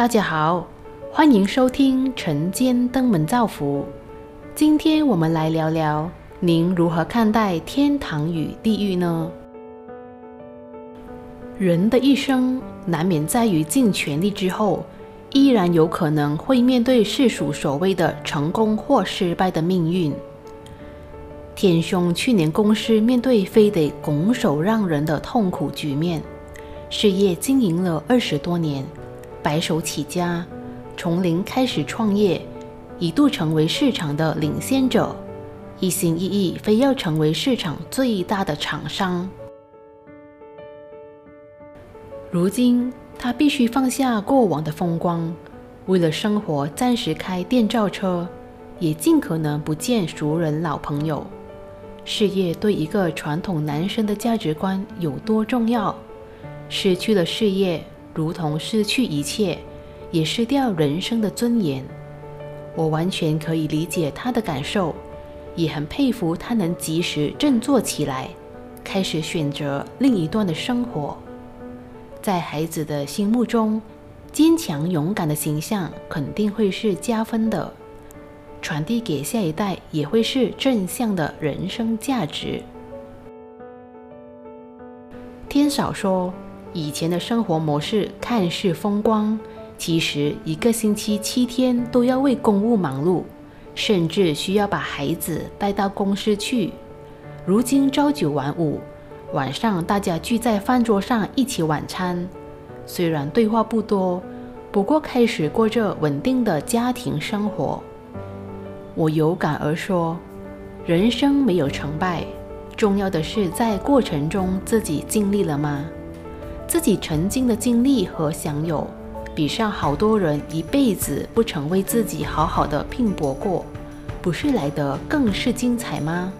大家好，欢迎收听晨间登门造福。今天我们来聊聊，您如何看待天堂与地狱呢？人的一生难免在于尽全力之后，依然有可能会面对世俗所谓的成功或失败的命运。天兄去年公司面对非得拱手让人的痛苦局面，事业经营了二十多年，白手起家，从零开始创业，一度成为市场的领先者，一心一意非要成为市场最大的厂商。如今他必须放下过往的风光，为了生活暂时开电召车，也尽可能不见熟人老朋友。事业对一个传统男生的价值观有多重要？失去了事业，如同失去一切，也失掉人生的尊严。我完全可以理解他的感受，也很佩服他能及时振作起来，开始选择另一段的生活。在孩子的心目中，坚强勇敢的形象肯定会是加分的。传递给下一代也会是正向的人生价值。天少说，以前的生活模式看似风光，其实一个星期七天都要为公务忙碌，甚至需要把孩子带到公司去。如今朝九晚五，晚上大家聚在饭桌上一起晚餐，虽然对话不多，不过开始过着稳定的家庭生活。我有感而说，人生没有成败，重要的是在过程中自己尽力了吗？自己曾经的经历和享有，比上好多人一辈子不曾为自己好好的拼搏过，不是来得更是精彩吗？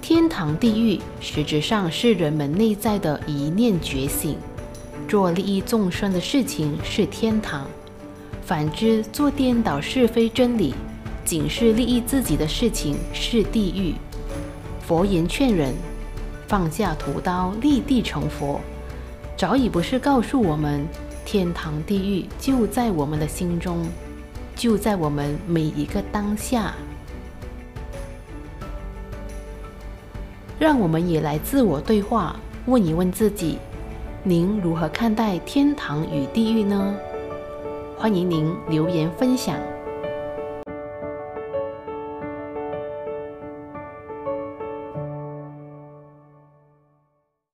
天堂地狱实质上是人们内在的一念觉醒，做利益众生的事情是天堂。反之，做颠倒是非真理、仅是利益自己的事情是地狱。佛言劝人放下屠刀，立地成佛，早已不是告诉我们天堂地狱就在我们的心中，就在我们每一个当下。让我们也来自我对话，问一问自己：您如何看待天堂与地狱呢？欢迎您留言分享。